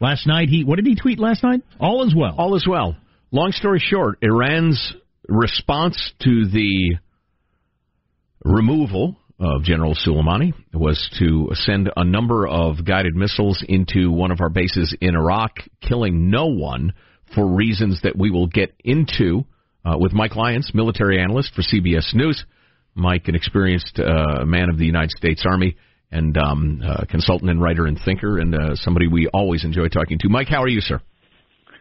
Last night, he what did he tweet last night? All is well. All is well. Long story short, Iran's response to the removal of General Soleimani was to send a number of guided missiles into one of our bases in Iraq, killing no one for reasons that we will get into uh, with Mike Lyons, military analyst for CBS News. Mike, an experienced uh, man of the United States Army and um, uh, consultant and writer and thinker, and uh, somebody we always enjoy talking to. Mike, how are you, sir?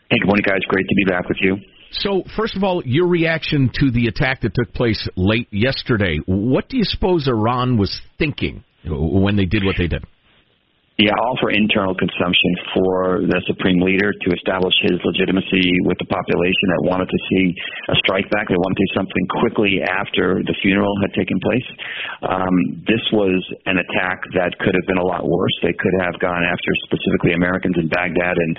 Hey, good morning, guys. Great to be back with you. So, first of all, your reaction to the attack that took place late yesterday. What do you suppose Iran was thinking when they did what they did? Yeah, all for internal consumption for the supreme leader to establish his legitimacy with the population that wanted to see a strike back. They wanted to do something quickly after the funeral had taken place. Um, this was an attack that could have been a lot worse. They could have gone after specifically Americans in Baghdad and,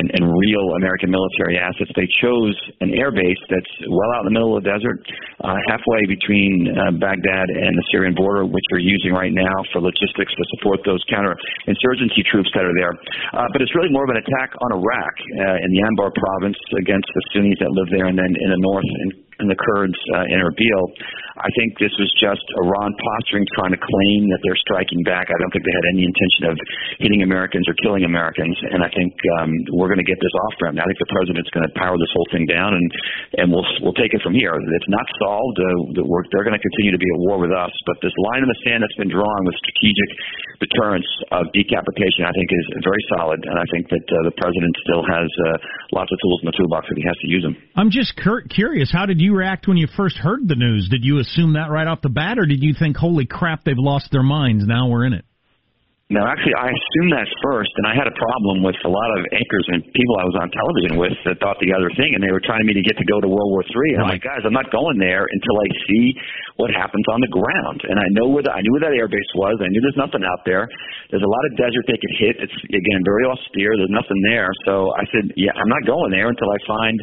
and, and real American military assets. They chose an air base that's well out in the middle of the desert, uh, halfway between uh, Baghdad and the Syrian border, which they're using right now for logistics to support those counter insurgency troops that are there. Uh, but it's really more of an attack on Iraq uh, in the Anbar province against the Sunnis that live there, and then in the north and the Kurds uh, in Erbil. I think this was just Iran posturing, trying to claim that they're striking back. I don't think they had any intention of hitting Americans or killing Americans, and I think um, we're going to get this off them. I think the president's going to power this whole thing down, and and we'll we'll take it from here. It's not solved. Uh, they're going to continue to be at war with us, but this line in the sand that's been drawn with strategic deterrence of decapitation, I think, is very solid, and I think that uh, the president still has uh, lots of tools in the toolbox if he has to use them. I'm just cur- curious. How did you react when you first heard the news? Did you assume that right off the bat, or did you think, holy crap, they've lost their minds? Now we're in it. No, actually, I assumed that first, and I had a problem with a lot of anchors and people I was on television with that thought the other thing, and they were trying me to get to go to World War Three. And right. I'm like, guys, I'm not going there until I see what happens on the ground, and I know where the, I knew where that airbase was. I knew there's nothing out there. There's a lot of desert they could hit. It's again very austere. There's nothing there. So I said, yeah, I'm not going there until I find,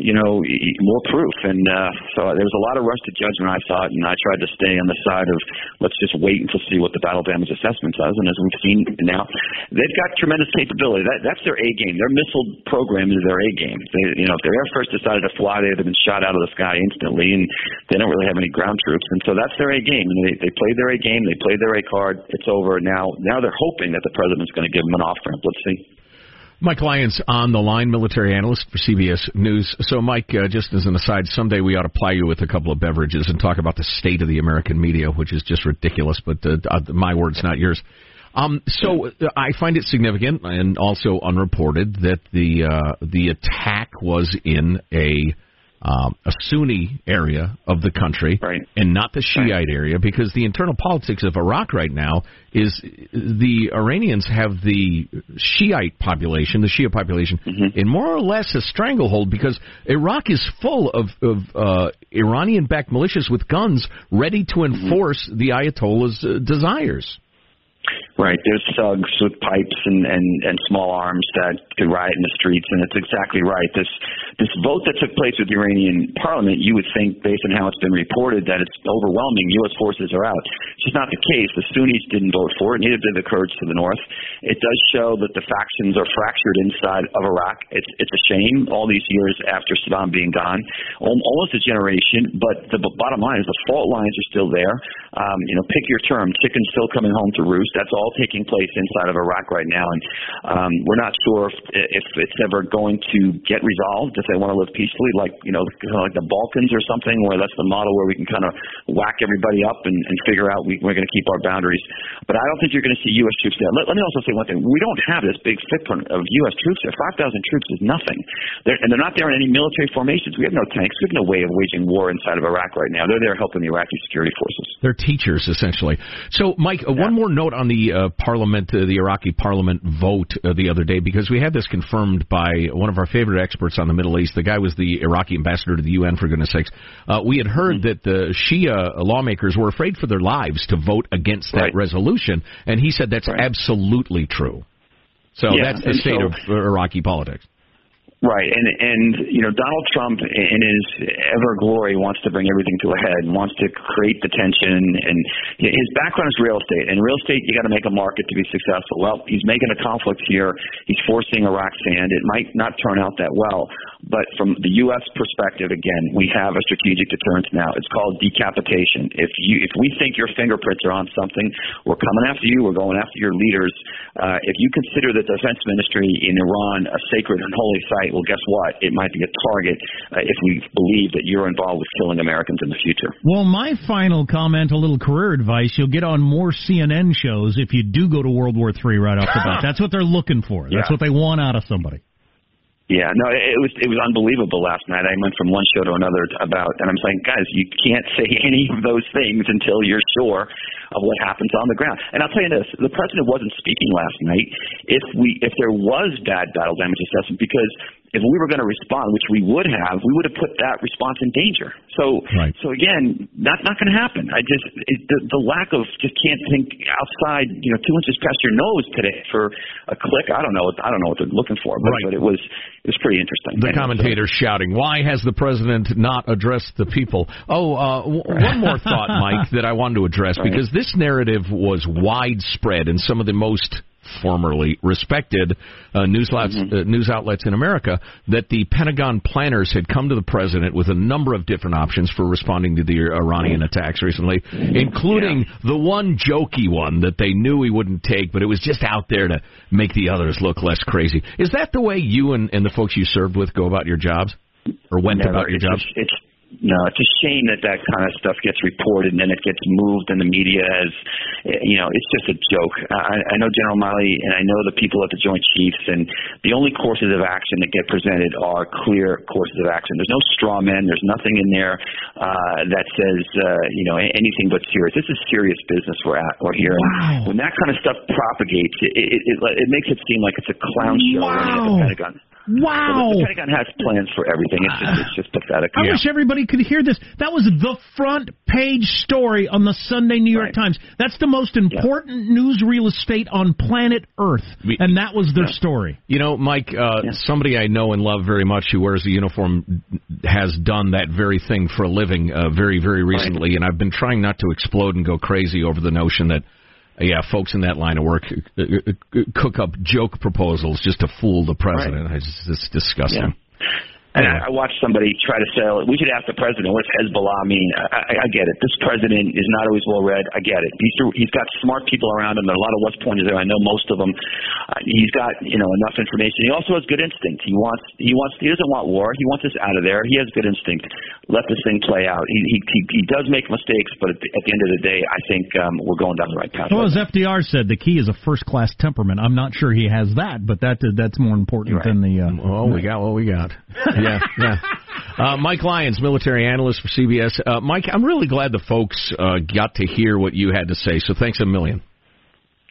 you know, more proof. And uh, so there was a lot of rush to judgment. I thought, and I tried to stay on the side of let's just wait until see what the battle damage assessment says. And as we seen now. They've got tremendous capability. That, that's their A game. Their missile program is their A game. They, you know, if their Air Force decided to fly, they'd have been shot out of the sky instantly, and they don't really have any ground troops. And so that's their A game. And they, they played their A game. They played their A card. It's over now. Now they're hoping that the president's going to give them an off ramp. Let's see. Mike Lyons on the line, military analyst for CBS News. So, Mike, uh, just as an aside, someday we ought to ply you with a couple of beverages and talk about the state of the American media, which is just ridiculous. But uh, uh my words, not yours. Um, so uh, I find it significant and also unreported that the uh, the attack was in a um, a Sunni area of the country right. and not the Shiite right. area because the internal politics of Iraq right now is the Iranians have the Shiite population, the Shia population, mm-hmm. in more or less a stranglehold because Iraq is full of, of uh, Iranian-backed militias with guns ready to mm-hmm. enforce mm-hmm. the Ayatollah's uh, desires. Right. There's thugs with pipes and, and, and small arms that could riot in the streets, and it's exactly right. This this vote that took place with the Iranian parliament, you would think, based on how it's been reported, that it's overwhelming. U.S. forces are out. It's just not the case. The Sunnis didn't vote for it, neither did the Kurds to the north. It does show that the factions are fractured inside of Iraq. It's it's a shame all these years after Saddam being gone, almost a generation. But the bottom line is the fault lines are still there. Um, you know, pick your term. Chicken's still coming home to roost. That's all taking place inside of Iraq right now, and um, we're not sure if, if it's ever going to get resolved. If they want to live peacefully, like you know, kind of like the Balkans or something, where that's the model where we can kind of whack everybody up and, and figure out we, we're going to keep our boundaries. But I don't think you're going to see U.S. troops there. Let, let me also say one thing: we don't have this big footprint of U.S. troops there. Five thousand troops is nothing, they're, and they're not there in any military formations. We have no tanks. We have no way of waging war inside of Iraq right now. They're there helping the Iraqi security forces. They're teachers essentially. So, Mike, uh, yeah. one more note on the uh, parliament, uh, the Iraqi parliament vote uh, the other day because we had this confirmed by one of our favorite experts on the Middle East. The guy was the Iraqi ambassador to the UN, for goodness sakes. Uh, we had heard mm-hmm. that the Shia lawmakers were afraid for their lives to vote against that right. resolution, and he said that's right. absolutely true. So yeah, that's the state so, of Iraqi politics. Right, and and you know Donald Trump in his ever glory wants to bring everything to a head, and wants to create the tension, and his background is real estate. And real estate, you got to make a market to be successful. Well, he's making a conflict here. He's forcing Iraq's hand. It might not turn out that well, but from the U.S. perspective, again, we have a strategic deterrence now. It's called decapitation. If you if we think your fingerprints are on something, we're coming after you. We're going after your leaders. Uh, if you consider the defense ministry in Iran a sacred and holy site well, guess what? It might be a target uh, if we believe that you're involved with killing Americans in the future. Well, my final comment, a little career advice: you'll get on more CNN shows if you do go to World War III right off the bat. That's what they're looking for. That's yeah. what they want out of somebody. Yeah, no, it was it was unbelievable last night. I went from one show to another about, and I'm saying, guys, you can't say any of those things until you're sure of what happens on the ground. And I'll tell you this: the president wasn't speaking last night. If we if there was bad battle damage assessment, because if we were going to respond, which we would have, we would have put that response in danger. So, right. so again, that's not going to happen. I just it, the, the lack of just can't think outside, you know, two inches past your nose today for a click. I don't know. I don't know what they're looking for, but, right. but it was it was pretty interesting. The commentator so. shouting, "Why has the president not addressed the people?" Oh, uh, w- one more thought, Mike, that I wanted to address right. because this narrative was widespread in some of the most formerly respected uh, news, outlets, mm-hmm. uh, news outlets in America that the Pentagon planners had come to the president with a number of different options for responding to the Iranian attacks recently, including yeah. the one jokey one that they knew he wouldn't take, but it was just out there to make the others look less crazy. Is that the way you and, and the folks you served with go about your jobs, or went about your it's jobs? it's no, it's a shame that that kind of stuff gets reported and then it gets moved in the media as, you know, it's just a joke. I, I know General Milley and I know the people at the Joint Chiefs, and the only courses of action that get presented are clear courses of action. There's no straw men. There's nothing in there uh, that says, uh, you know, anything but serious. This is serious business we're at. We're here. Wow. When that kind of stuff propagates, it, it, it, it makes it seem like it's a clown show Wow. at the Pentagon. Wow. The Pentagon has plans for everything. It's just, it's just pathetic. I wish everybody could hear this. That was the front page story on the Sunday New York Right. Times. That's the most important news real estate on planet Earth, We- and that was their story. You know, Mike, uh, somebody I know and love very much who wears a uniform has done that very thing for a living uh, very, very recently, and I've been trying not to explode and go crazy over the notion that, yeah, folks in that line of work uh, uh, uh, cook up joke proposals just to fool the president. Just, it's disgusting. And I, I watched somebody try to sell it. We should ask the president, what's Hezbollah mean? I, I, I get it. This president is not always well read. I get it. He's through, he's got smart people around him. There are a lot of West Pointers there. I know most of them. Uh, he's got you know enough information. He also has good instinct. He wants he wants he doesn't want war. He wants us out of there. He has good instinct. Let this thing play out. He he he, he does make mistakes, but at the, at the end of the day, I think um, we're going down the right path. Well, right as now. FDR said, the key is a first class temperament. I'm not sure he has that, but that that's more important Right. than the. Uh, Well, we got what we got. yeah, yeah. Uh, Mike Lyons, military analyst for CBS. Uh, Mike, I'm really glad the folks uh, got to hear what you had to say. So thanks a million.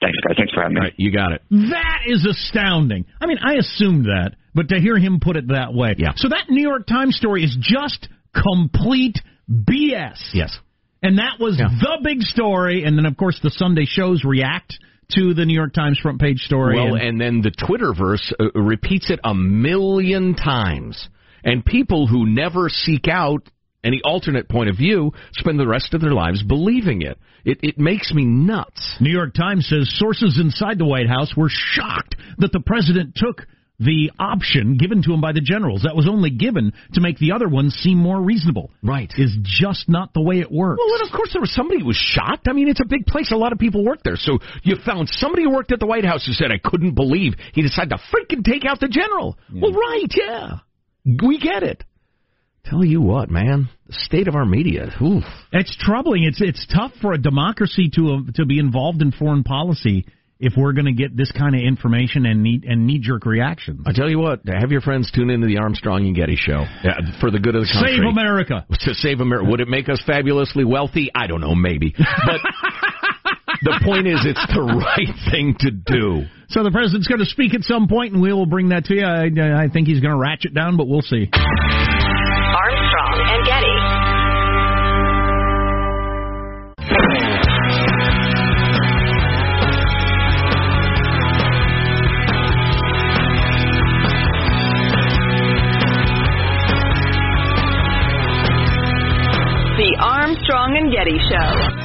Thanks, guys. Thanks for having me. All right, you got it. That is astounding. I mean, I assumed that, but to hear him put it that way. Yeah. So that New York Times story is just complete BS. Yes. And that was Yeah. the big story. And then, of course, the Sunday shows react to the New York Times front page story. Well, and, and then the Twitterverse uh, repeats it a million times. And people who never seek out any alternate point of view spend the rest of their lives believing it. It, it makes me nuts. New York Times says sources inside the White House were shocked that the president took the option given to him by the generals. That was only given to make the other ones seem more reasonable. Right. Is just not the way it works. Well, and of course there was somebody who was shocked. I mean, it's a big place. A lot of people work there. So you found somebody who worked at the White House who said, I couldn't believe he decided to freaking take out the general. Well, right, yeah. We get it. Tell you what, man, the state of our media. Oof. It's troubling. It's it's tough for a democracy to uh, to be involved in foreign policy if we're going to get this kind of information and knee and knee jerk reactions. I tell you what, have your friends tune into the Armstrong and Getty show yeah, for the good of the country. Save America. To save America. Would it make us fabulously wealthy? I don't know, maybe. But the point is, it's the right thing to do. So the president's going to speak at some point, and we will bring that to you. I, I think he's going to ratchet down, but we'll see. Armstrong and Getty. The Armstrong and Getty Show.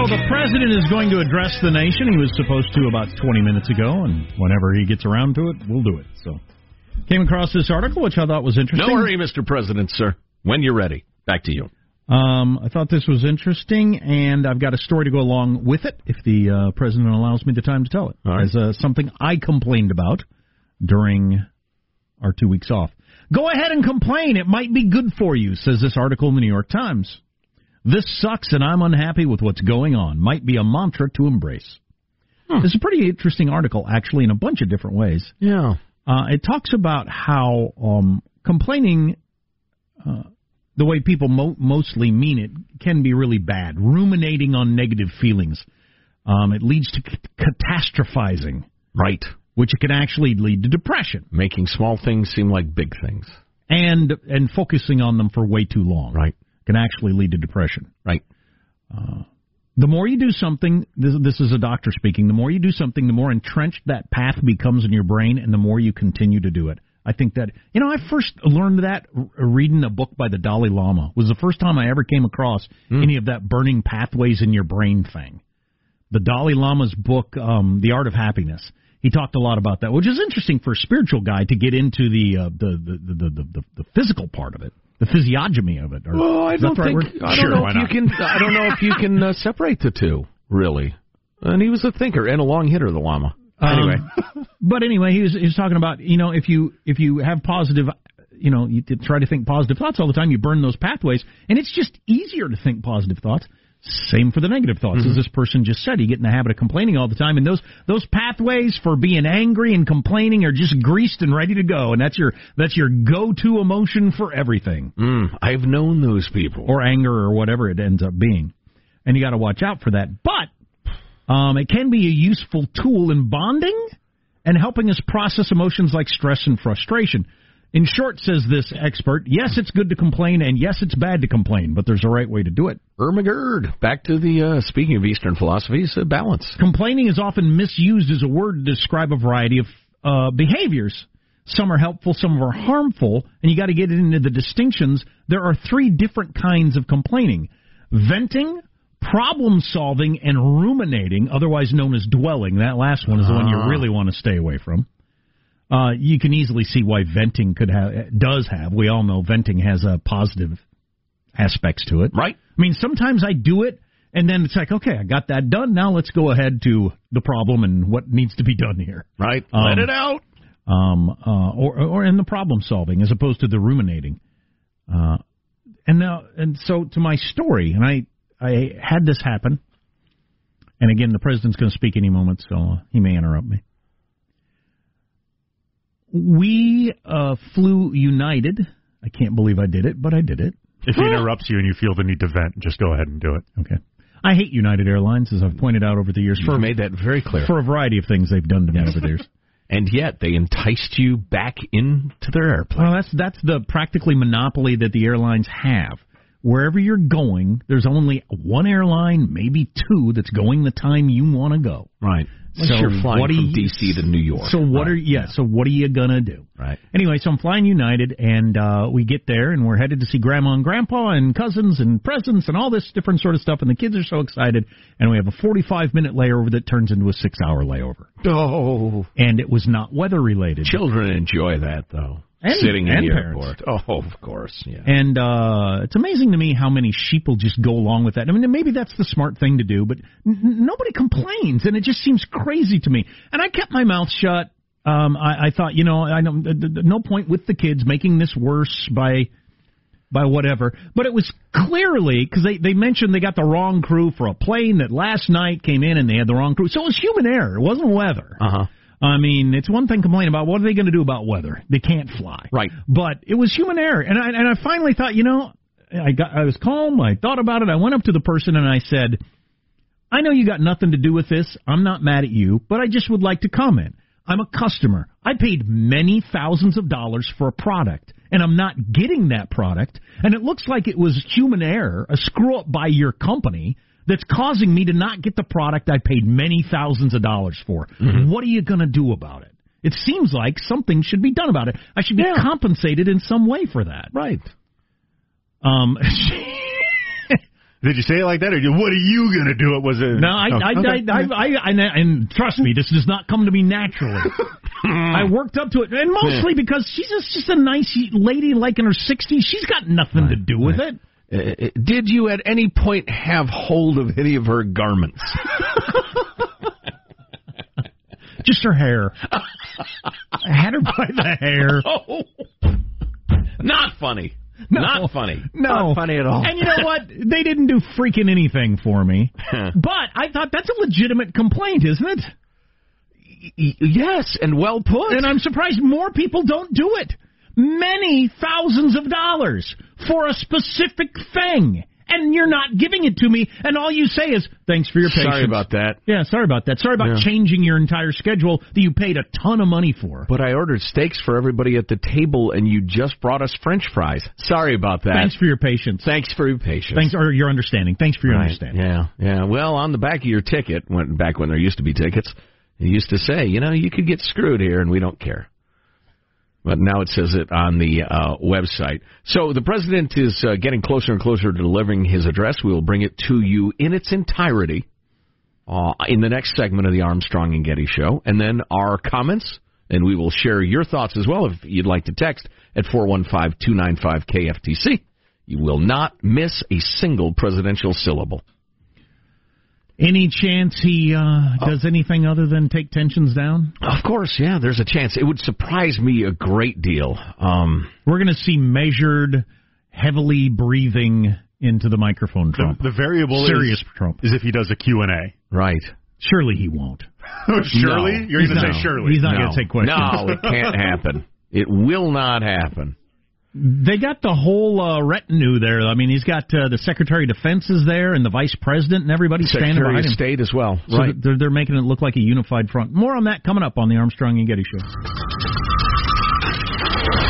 So the president is going to address the nation. He was supposed to about 20 minutes ago, and whenever he gets around to it, we'll do it. So came across this article, which I thought was interesting. No hurry, Mr. President, sir. When you're ready. Back to you. Um, I thought this was interesting, and I've got a story to go along with it if the uh, president allows me the time to tell it. All right. As uh, something I complained about during our two weeks off. Go ahead and complain. It might be good for you, says this article in the New York Times. This sucks, and I'm unhappy with what's going on. Might be a mantra to embrace. It's a pretty interesting article, actually, in a bunch of different ways. Yeah. Uh, it talks about how um, complaining, uh, the way people mo- mostly mean it, can be really bad. Ruminating on negative feelings. Um, it leads to c- catastrophizing, Right. which can actually lead to depression Making small things seem like big things. and and focusing on them for way too long. Right. Can actually lead to depression. Right. The more you do something, this, this is a doctor speaking. The more you do something, the more entrenched that path becomes in your brain, and the more you continue to do it. I think that you know I first learned that reading a book by the Dalai Lama It was the first time I ever came across any of that burning pathways in your brain thing. The Dalai Lama's book, um, The Art of Happiness. He talked a lot about that, which is interesting for a spiritual guy to get into the uh, the, the, the, the the the physical part of it, the physiognomy of it. Or, Well, I don't right think? I don't know if you can. I don't know if you can uh, separate the two really. And he was a thinker and a long hitter, the llama. Anyway. Um, but anyway, he was he was talking about you know if you if you have positive, you know, you try to think positive thoughts all the time, you burn those pathways, and it's just easier to think positive thoughts. Same for the negative thoughts, Mm-hmm. as this person just said. You get in the habit of complaining all the time, and those those pathways for being angry and complaining are just greased and ready to go, and that's your that's your go to emotion for everything, Mm, I've known those people. or anger, or whatever it ends up being, and you got to watch out for that. But um, it can be a useful tool in bonding and helping us process emotions like stress and frustration. In short, says this expert, yes, it's good to complain, and yes, it's bad to complain, but there's a right way to do it. Ermagerd. Back to the uh, speaking of Eastern philosophies, uh, balance. Complaining is often misused as a word to describe a variety of uh, behaviors. Some are helpful, some are harmful, and you got to get into the distinctions. There are three different kinds of complaining venting, problem solving, and ruminating, otherwise known as dwelling. That last one is the one you really want to stay away from. Uh, you can easily see why venting could have does have. We all know venting has a positive aspects to it. Right. I mean, sometimes I do it, and then it's like, okay, I got that done. Now let's go ahead to the problem and what needs to be done here. Right. Um, Let it out. Um, uh, or or in the problem solving as opposed to the ruminating. Uh, and now and so to my story, and I I had this happen. And again, the president's going to speak any moment, so uh, he may interrupt me. We uh, flew United. I can't believe I did it, but I did it. If he interrupts you and you feel the need to vent, just go ahead and do it. Okay. I hate United Airlines, as I've pointed out over the years, for You've made that very clear. for a variety of things they've done to me over the years. and yet they enticed you back into their airplane. Well, that's that's the practically monopoly that the airlines have. Wherever you're going, there's only one airline, maybe two, that's going the time you want to go. Right. So you're flying what from you- D.C. to New York. So what Right. are yeah? So what are you gonna do? Right. Anyway, so I'm flying United, and uh, we get there, and we're headed to see Grandma and Grandpa, and cousins, and presents, and all this different sort of stuff. And the kids are so excited, and we have a 45 minute layover that turns into a six hour layover, Oh, and it was not weather related. children enjoy that though. And- Sitting in the parents. airport. Oh, of course. Yeah. And uh, it's amazing to me how many sheeple just go along with that. I mean, maybe that's the smart thing to do, but n- nobody complains, and it just seems crazy to me. And I kept my mouth shut. Um, I, I thought, you know, I know no point with the kids making this worse by by whatever. But it was clearly because they they mentioned they got the wrong crew for a plane that last night came in and they had the wrong crew, so it was human error. It wasn't weather. Uh huh. I mean, it's one thing complaining about what are they going to do about weather? They can't fly. Right. But it was human error, and I and I finally thought, you know, I got I was calm. I thought about it. I went up to the person and I said, I know you got nothing to do with this. I'm not mad at you, but I just would like to comment. I'm a customer. I paid many thousands of dollars for a product, and I'm not getting that product. And it looks like it was human error, a screw up by your company that's causing me to not get the product I paid many thousands of dollars for. What are you going to do about it? It seems like something should be done about it. I should be compensated in some way for that. Right. Um, Did you say it like that, or what are you going to do? It was a No, I, Oh, I, okay. I, I, I, and, and trust me, this does not come to me naturally. I worked up to it, and mostly because she's just, just a nice lady, like in her sixties. She's got nothing to do with it. Uh, did you at any point have hold of any of her garments? Just her hair. I had her by the hair. Oh, not funny. No. Not funny. No, Not funny at all. And you know what? They didn't do freaking anything for me. but I thought that's a legitimate complaint, isn't it? Y- yes, and well put. And I'm surprised more people don't do it. Many thousands of dollars for a specific thing. And you're not giving it to me, and all you say is, thanks for your patience. Sorry about that. Yeah, sorry about that. Sorry about Yeah. changing your entire schedule that you paid a ton of money for. But I ordered steaks for everybody at the table, and you just brought us French fries. Sorry about that. Thanks for your patience. Thanks for your patience. Thanks or your understanding. Thanks for your Right. understanding. Yeah, yeah. Well, on the back of your ticket, when back when there used to be tickets, it used to say, you know, you could get screwed here, and we don't care. But now it says it on the uh, website. So the president is uh, getting closer and closer to delivering his address. We will bring it to you in its entirety uh, in the next segment of the Armstrong and Getty show, and then our comments, and we will share your thoughts as well if you'd like to text at four one five two nine five KFTC. You will not miss a single presidential syllable. Any chance he uh, does anything other than take tensions down? Of course, yeah. There's a chance. It would surprise me a great deal. Um, We're going to see measured, heavily breathing into the microphone. Trump. The, the variable serious is, Trump is if he does a Q and A. Right. Surely he won't. surely No. you're going to not. say surely. He's not no. going to take questions. No, it can't happen. It will not happen. They got the whole uh, retinue there. I mean, he's got uh, the Secretary of Defense is there, and the Vice President, and everybody standing Secretary behind of him. State as well. So right. they're, they're making it look like a unified front. More on that coming up on the Armstrong and Getty Show.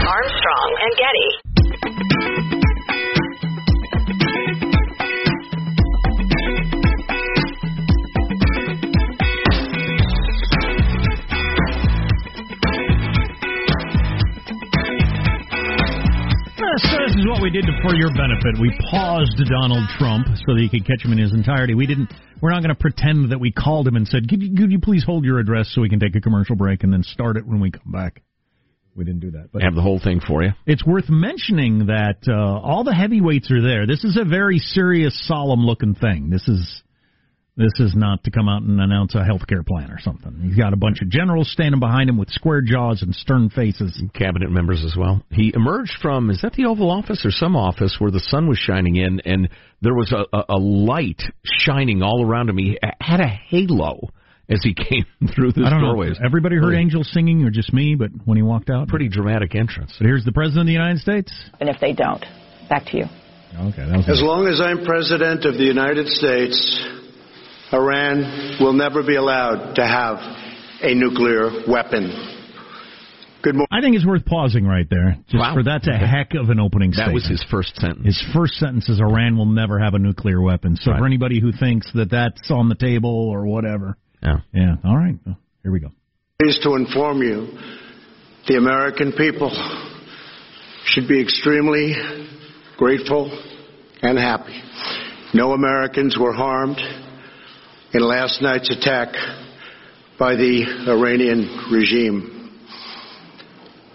Armstrong and Getty. So this is what we did for your benefit. We paused Donald Trump so that you could catch him in his entirety. We didn't. We're not going to pretend that we called him and said, could you, "Could you please hold your address so we can take a commercial break and then start it when we come back." We didn't do that, but Have the whole thing for you. it's worth mentioning that uh, all the heavyweights are there. This is a very serious, solemn-looking thing. This is this is not to come out and announce a health care plan or something. He's got a bunch of generals standing behind him with square jaws and stern faces. Cabinet members as well. He emerged from is that the Oval Office or some office where the sun was shining in, and there was a, a, a light shining all around him. He had a halo as he came through this I doorway. Everybody heard angels singing, or just me? But when he walked out, Pretty dramatic entrance. But here's the president of the United States. And if they don't, back to you. Okay, that was As long as I'm president of the United States, Iran will never be allowed to have a nuclear weapon. Good morning. I think it's worth pausing right there, just Wow. for that's a heck of an opening That statement. was his first sentence. His first sentence is Iran will never have a nuclear weapon. So Right. for anybody who thinks that that's on the table or whatever, Yeah. yeah, all right, well, here we go. Pleased to inform you the American people should be extremely grateful and happy. No Americans were harmed in last night's attack by the Iranian regime.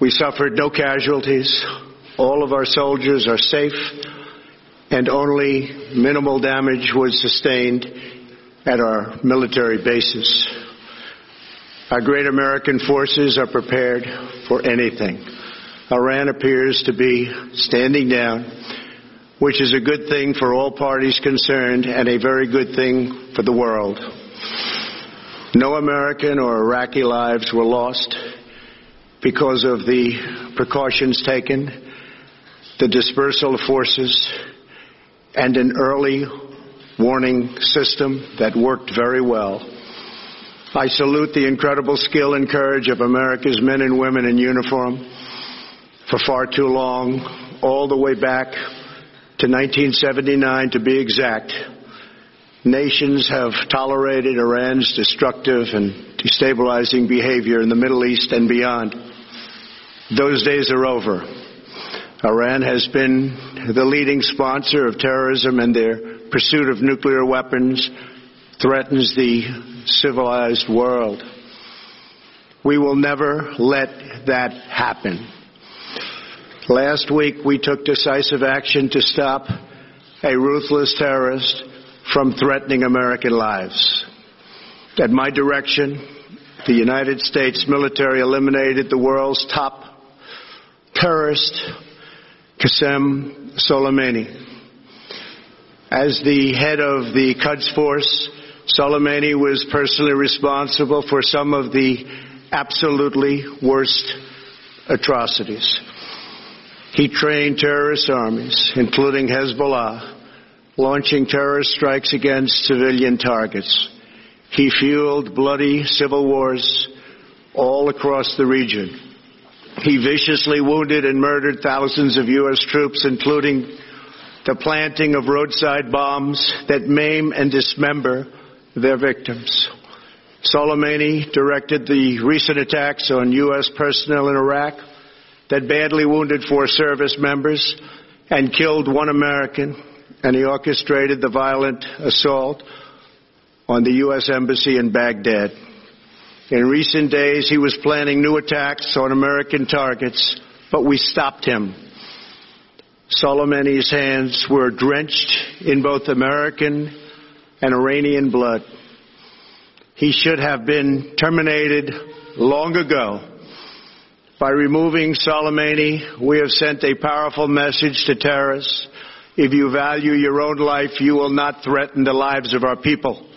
We suffered no casualties. All of our soldiers are safe, and only minimal damage was sustained at our military bases. Our great American forces are prepared for anything. Iran appears to be standing down, which is a good thing for all parties concerned and a very good thing for the world. No American or Iraqi lives were lost because of the precautions taken, the dispersal of forces, and an early warning system that worked very well. I salute the incredible skill and courage of America's men and women in uniform. For far too long, all the way back to 1979 to be exact, nations have tolerated Iran's destructive and destabilizing behavior in the Middle East and beyond. Those days are over. Iran has been the leading sponsor of terrorism and their pursuit of nuclear weapons threatens the civilized world. We will never let that happen. Last week, we took decisive action to stop a ruthless terrorist from threatening American lives. At my direction, the United States military eliminated the world's top terrorist, Qasem Soleimani. As the head of the Quds Force, Soleimani was personally responsible for some of the absolutely worst atrocities. He trained terrorist armies, including Hezbollah, launching terrorist strikes against civilian targets. He fueled bloody civil wars all across the region. He viciously wounded and murdered thousands of U.S. troops, including the planting of roadside bombs that maim and dismember their victims. Soleimani directed the recent attacks on U.S. personnel in Iraq that badly wounded four service members and killed one American, and he orchestrated the violent assault on the U.S. Embassy in Baghdad. In recent days, he was planning new attacks on American targets, but we stopped him. Soleimani's hands were drenched in both American and Iranian blood. He should have been terminated long ago. By removing Soleimani, we have sent a powerful message to terrorists. If you value your own life, you will not threaten the lives of our people.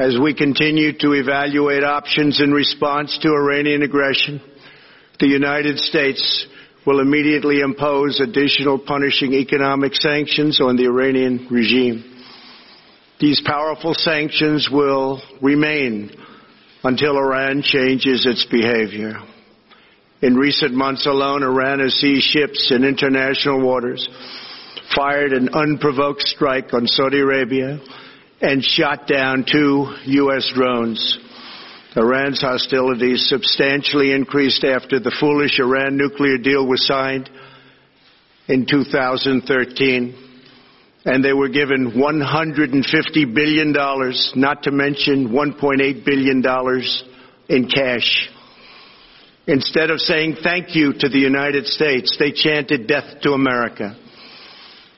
As we continue to evaluate options in response to Iranian aggression, the United States will immediately impose additional punishing economic sanctions on the Iranian regime. These powerful sanctions will remain until Iran changes its behavior. In recent months alone, Iran has seized ships in international waters, fired an unprovoked strike on Saudi Arabia, and shot down two U.S. drones. Iran's hostilities substantially increased after the foolish Iran nuclear deal was signed in 2013 and they were given $150 billion, not to mention $1.8 billion in cash. Instead of saying thank you to the United States, they chanted death to America.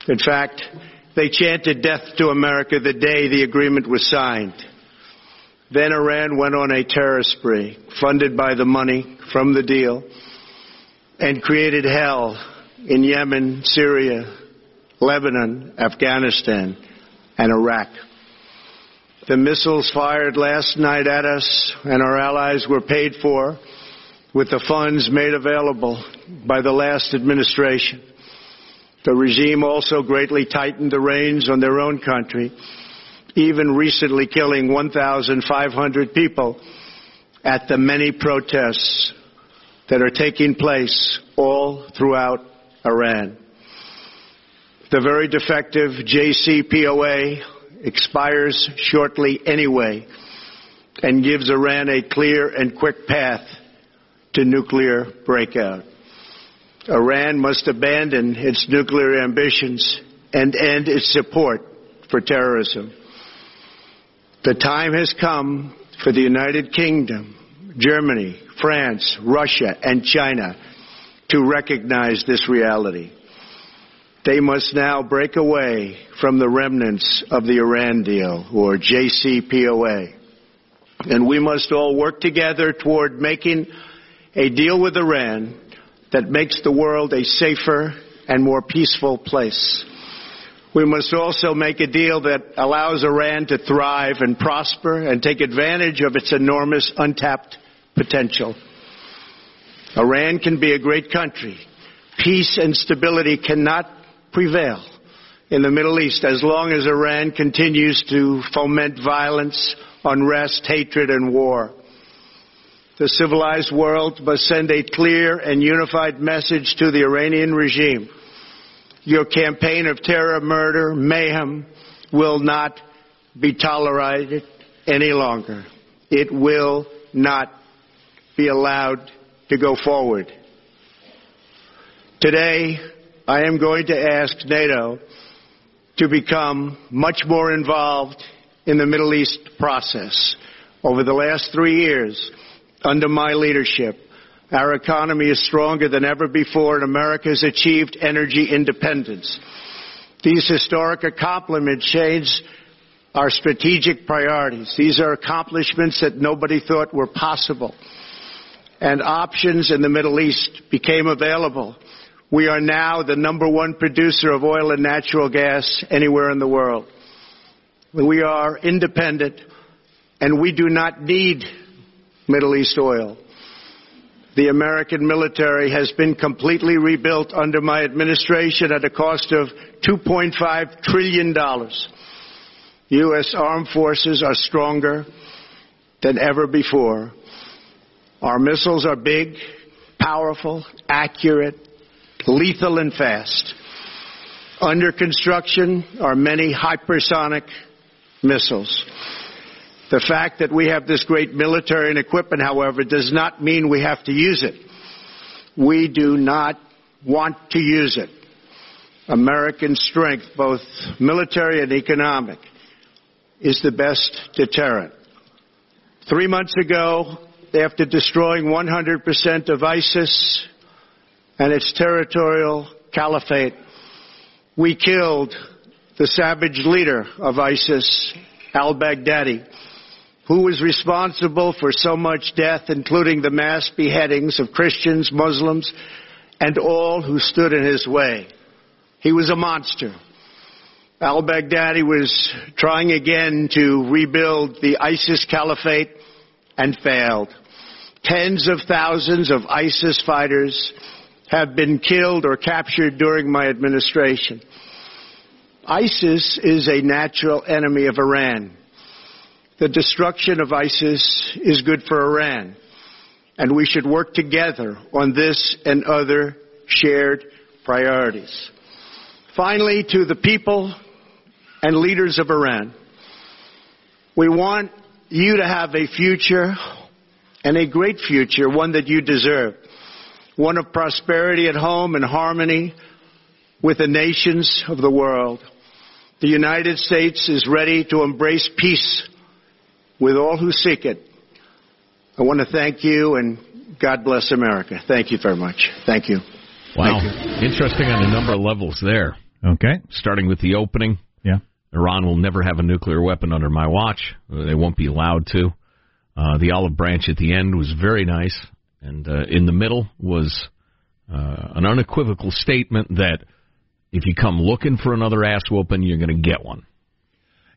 In fact, they chanted death to America the day the agreement was signed. Then Iran went on a terror spree, funded by the money from the deal, and created hell in Yemen, Syria, Lebanon, Afghanistan, and Iraq. The missiles fired last night at us and our allies were paid for with the funds made available by the last administration. The regime also greatly tightened the reins on their own country, even recently killing 1,500 people at the many protests that are taking place all throughout Iran. The very defective JCPOA expires shortly anyway and gives Iran a clear and quick path to nuclear breakout. Iran must abandon its nuclear ambitions and end its support for terrorism. The time has come for the United Kingdom, Germany, France, Russia, and China to recognize this reality. They must now break away from the remnants of the Iran deal, or JCPOA. And we must all work together toward making a deal with Iran that makes the world a safer and more peaceful place. We must also make a deal that allows Iran to thrive and prosper and take advantage of its enormous untapped potential. Iran can be a great country. Peace and stability cannot prevail in the Middle East as long as Iran continues to foment violence, unrest, hatred, and war. The civilized world must send a clear and unified message to the Iranian regime. Your campaign of terror, murder, mayhem will not be tolerated any longer. It will not be allowed to go forward. Today, I am going to ask NATO to become much more involved in the Middle East process. Over the last three years, under my leadership, our economy is stronger than ever before and America has achieved energy independence. These historic accomplishments change our strategic priorities. These are accomplishments that nobody thought were possible. And options in the Middle East became available we are now the number one producer of oil and natural gas anywhere in the world. We are independent and we do not need Middle East oil. The American military has been completely rebuilt under my administration at a cost of $2.5 trillion. U.S. armed forces are stronger than ever before. Our missiles are big, powerful, accurate, lethal and fast. Under construction are many hypersonic missiles. The fact that we have this great military and equipment, however, does not mean we have to use it. We do not want to use it. American strength, both military and economic, is the best deterrent. Three months ago, after destroying 100% of ISIS and its territorial caliphate, we killed the savage leader of ISIS, al Baghdadi, who was responsible for so much death, including the mass beheadings of Christians, Muslims, and all who stood in his way. He was a monster. Al Baghdadi was trying again to rebuild the ISIS caliphate and failed. Tens of thousands of ISIS fighters have been killed or captured during my administration. ISIS is a natural enemy of Iran. The destruction of ISIS is good for Iran, and we should work together on this and other shared priorities. Finally, to the people and leaders of Iran, we want you to have a future and a great future, one that you deserve, one of prosperity at home and harmony with the nations of the world. The United States is ready to embrace peace with all who seek it. I want to thank you and God bless America. Thank you very much. Thank you. Wow. Thank you. Interesting on a number of levels there. Okay. Starting with the opening. Yeah. Iran will never have a nuclear weapon under my watch. They won't be allowed to. Uh, the olive branch at the end was very nice. And uh, in the middle was uh, an unequivocal statement that if you come looking for another ass whooping, you're going to get one.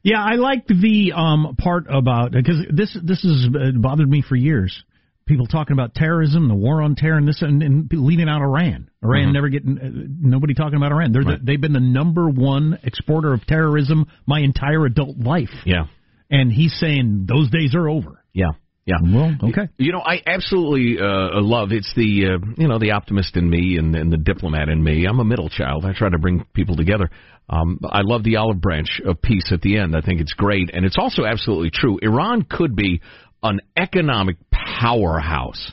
Yeah, I liked the um, part about because this this has bothered me for years. People talking about terrorism, the war on terror, and this, and, and leaving out Iran. Iran Mm-hmm. never getting uh, nobody talking about Iran. They're Right. the, they've been the number one exporter of terrorism my entire adult life. Yeah. And he's saying those days are over. Yeah. Yeah. Well, okay. You know, I absolutely uh, love it's the uh, you know the optimist in me and, and the diplomat in me. I'm a middle child. I try to bring people together. Um, I love the olive branch of peace at the end. I think it's great, and it's also absolutely true. Iran could be an economic powerhouse.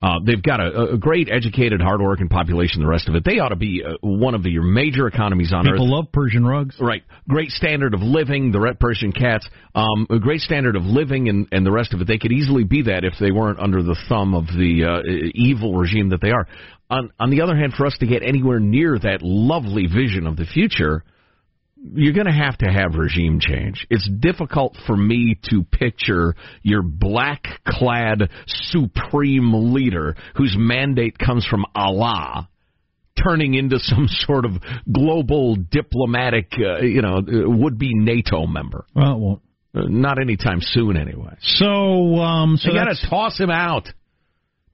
Uh, they've got a, a great, educated, hardworking population. The rest of it, they ought to be uh, one of the, your major economies on People earth. People love Persian rugs. Right. Great standard of living, the red Persian cats. Um, a great standard of living and, and the rest of it. They could easily be that if they weren't under the thumb of the uh, evil regime that they are. On, on the other hand, for us to get anywhere near that lovely vision of the future, you're going to have to have regime change. It's difficult for me to picture your black clad supreme leader whose mandate comes from Allah turning into some sort of global diplomatic, uh, you know, would be NATO member. Well, it won't. Uh, not anytime soon, anyway. So, um, so you got to toss him out.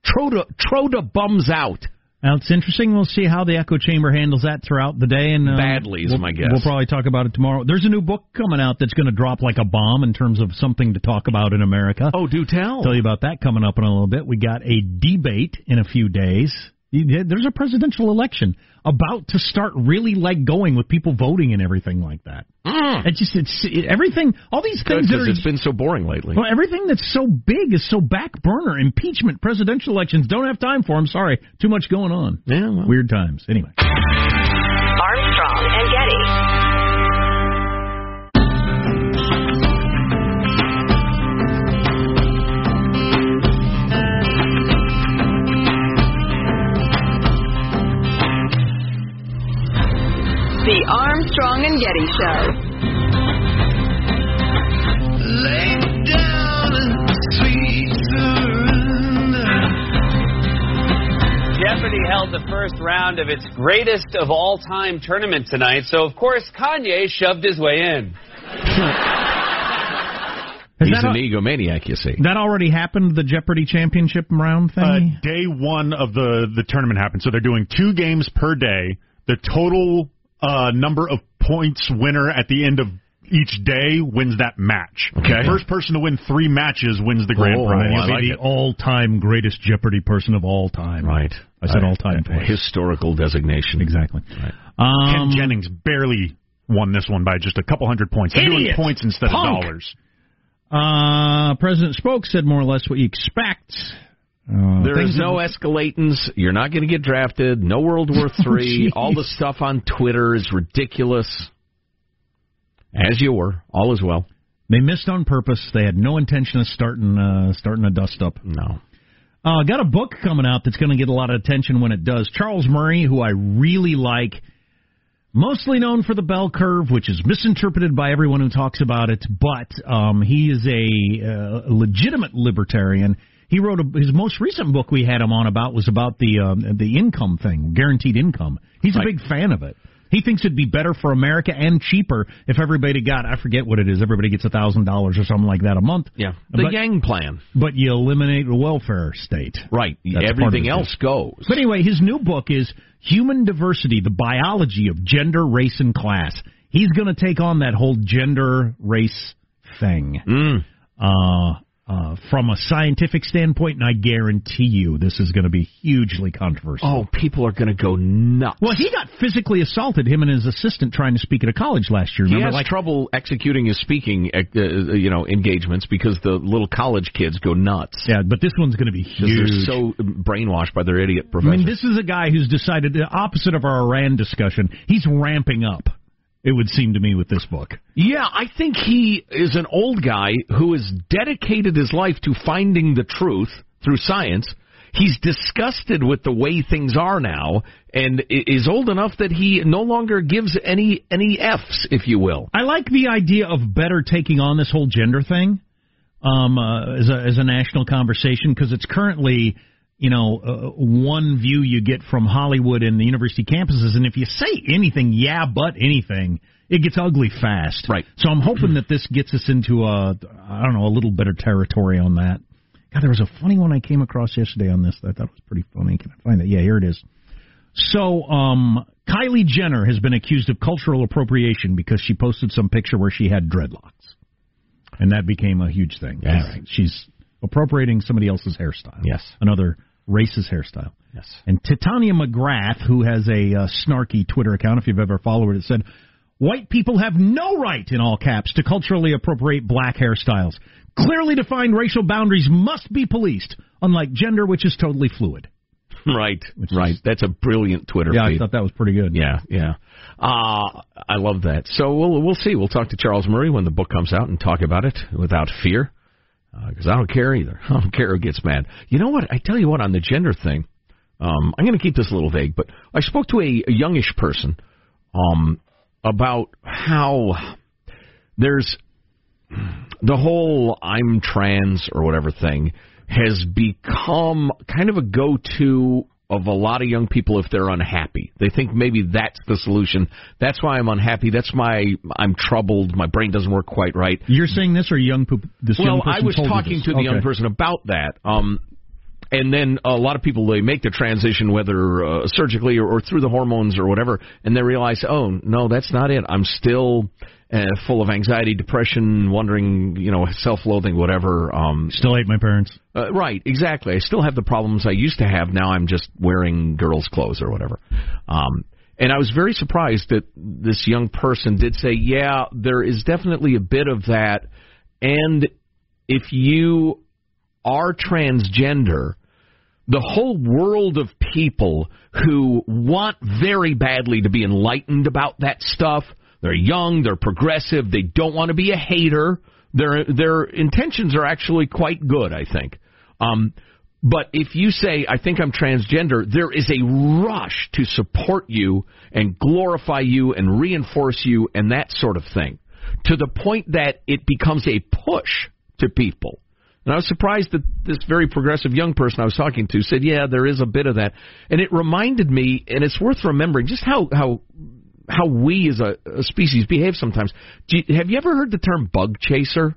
Throw the bums out. Now it's interesting. We'll see how the echo chamber handles that throughout the day. And uh, Badly is we'll, my guess. We'll probably talk about it tomorrow. There's a new book coming out that's going to drop like a bomb in terms of something to talk about in America. Oh, do tell. Tell you about that coming up in a little bit. We got a debate in a few days. There's a presidential election about to start really like going with people voting and everything like that. Mm. It just it's it, everything. All these Good, things that are it's been so boring lately. well, everything that's so big is so back burner. Impeachment, presidential elections. Don't have time for them. Sorry, too much going on. Yeah, well. weird times. Anyway. The Armstrong and Getty Show. Jeopardy held the first round of its greatest of all time tournament tonight, so of course Kanye shoved his way in. Has He's that, an egomaniac, you see. that already happened? The Jeopardy championship round Uh, thing. day one of the the tournament happened. So they're doing two games per day. The total uh, number of points winner at the end of each day wins that match. Okay. First person to win three matches wins the grand oh, prize. he'll I be the it. all-time greatest Jeopardy person of all time. Right. I said all-time. Historical designation. Exactly. Right. Ken Um, Jennings barely won this one by just a couple hundred points. They're doing points instead Punk. of dollars. uh, President spoke said more or less what you expect. Uh, There no that- escalatons. You're not going to get drafted. No World War Three. Oh, All the stuff on Twitter is ridiculous. As you were, all is well. They missed on purpose. They had no intention of starting uh, starting a dust up. No. Uh, got a book coming out that's going to get a lot of attention when it does. Charles Murray, who I really like, Mostly known for the bell curve, which is misinterpreted by everyone who talks about it, but um, he is a, uh, legitimate libertarian. He wrote a, his most recent book we had him on about was about the um, the income thing, guaranteed income. He's right. a big fan of it. He thinks it'd be better for America and cheaper if everybody got I forget what it is. Everybody gets a thousand dollars or something like that a month. Yeah, the but, Yang plan. But you eliminate the welfare state. Right. That's Everything else goes. But anyway, his new book is Human Diversity: The Biology of Gender, Race, and Class. He's going to take on that whole gender race thing. Mm. Uh, uh, from a scientific standpoint, and I guarantee you this is going to be hugely controversial. Oh, people are going to go nuts. Well, he got physically assaulted, him and his assistant trying to speak at a college last year. Remember? He has like, trouble executing his speaking, uh, uh, you know, engagements because the little college kids go nuts. Yeah, but this one's going to be huge. They're so brainwashed by their idiot professor. I mean, this is a guy who's decided the opposite of our Iran discussion. He's ramping up it would seem to me with this book. Yeah, I think he is an old guy who has dedicated his life to finding the truth through science. He's disgusted with the way things are now and is old enough that he no longer gives any any Fs, if you will. I like the idea of better taking on this whole gender thing um, uh, as a as a national conversation because it's currently you know, uh, one view you get from Hollywood and the university campuses. And if you say anything, yeah, but anything, it gets ugly fast. Right. So I'm hoping that this gets us into a, I don't know, a little better territory on that. God, there was a funny one I came across yesterday on this that I thought was pretty funny. Can I find it? Yeah, here it is. So, um, Kylie Jenner has been accused of cultural appropriation because she posted some picture where she had dreadlocks. And that became a huge thing. Yeah. Right. She's appropriating somebody else's hairstyle. Yes. Another racist hairstyle. Yes. And Titania McGrath, who has a uh, snarky Twitter account, if you've ever followed it, said, White people have no right, in all caps, to culturally appropriate black hairstyles. Clearly defined racial boundaries must be policed, unlike gender, which is totally fluid. Right, right. Is, That's a brilliant Twitter yeah, feed. I thought that was pretty good. Yeah, yeah. Uh, I love that. So we'll we'll see. We'll talk to Charles Murray when the book comes out and talk about it without fear because uh, I don't care either. I don't care who gets mad. You know what? I tell you what, on the gender thing, um, I'm going to keep this a little vague, but I spoke to a, a youngish person um, about how there's the whole I'm trans or whatever thing has become kind of a go to of a lot of young people if they're unhappy. They think maybe that's the solution. That's why I'm unhappy. That's my I'm troubled. My brain doesn't work quite right. You're saying this or young? This well, young person I was talking to the okay. young person about that. Um, and then a lot of people they make the transition whether uh, surgically or, or through the hormones or whatever, and they realize, oh no, that's not it. I'm still uh, full of anxiety, depression, wondering, you know, self-loathing, whatever. Um, Still hate my parents. Uh, right, exactly. I still have the problems I used to have. Now I'm just wearing girls' clothes or whatever. Um, and I was very surprised that this young person did say, yeah, there is definitely a bit of that. And if you are transgender, the whole world of people who want very badly to be enlightened about that stuff – they're young, they're progressive, they don't want to be a hater. Their their intentions are actually quite good, I think. Um, but if you say, I think I'm transgender, there is a rush to support you and glorify you and reinforce you and that sort of thing to the point that it becomes a push to people. And I was surprised that this very progressive young person I was talking to said, "Yeah, there is a bit of that." And it reminded me, and it's worth remembering just how how how we as a, a species behave sometimes. You, have you ever heard the term bug chaser?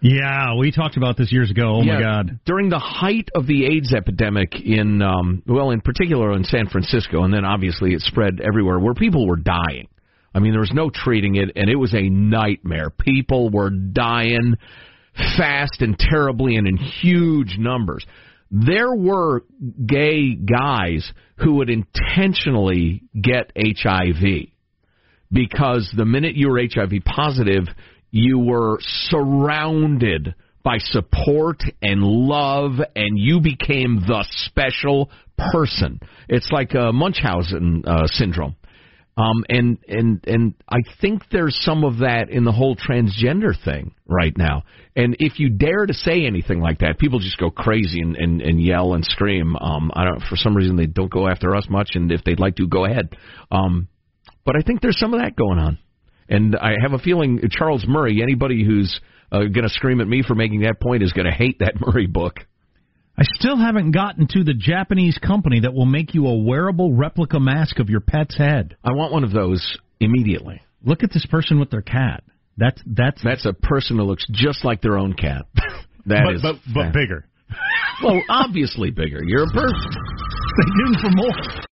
Yeah, we talked about this years ago. Oh yeah, my God! During the height of the AIDS epidemic in, um, well, in particular in San Francisco, and then obviously it spread everywhere, where people were dying. I mean, there was no treating it, and it was a nightmare. People were dying fast and terribly, and in huge numbers. There were gay guys who would intentionally get HIV because the minute you were HIV positive, you were surrounded by support and love, and you became the special person. It's like a Munchausen uh, syndrome. Um, and and and I think there's some of that in the whole transgender thing right now. And if you dare to say anything like that, people just go crazy and, and, and yell and scream. Um, I don't for some reason they don't go after us much, and if they'd like to, go ahead. Um, But I think there's some of that going on. And I have a feeling Charles Murray, anybody who's uh, going to scream at me for making that point is going to hate that Murray book. I still haven't gotten to the Japanese company that will make you a wearable replica mask of your pet's head. I want one of those immediately. Look at this person with their cat. That's that's that's a person who looks just like their own cat. That but, is but, but bigger. well, obviously bigger. You're a person. Stay tuned for more.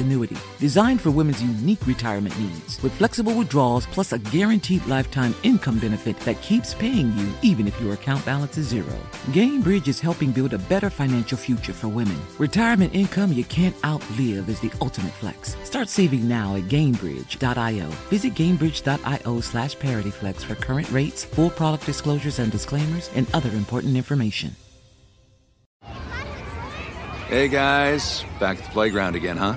annuity, designed for women's unique retirement needs, with flexible withdrawals plus a guaranteed lifetime income benefit that keeps paying you even if your account balance is zero. Gainbridge is helping build a better financial future for women. Retirement income you can't outlive is the ultimate flex. Start saving now at Gainbridge.io. Visit Gainbridge.io slash ParityFlex for current rates, full product disclosures and disclaimers, and other important information. Hey guys, back at the playground again, huh?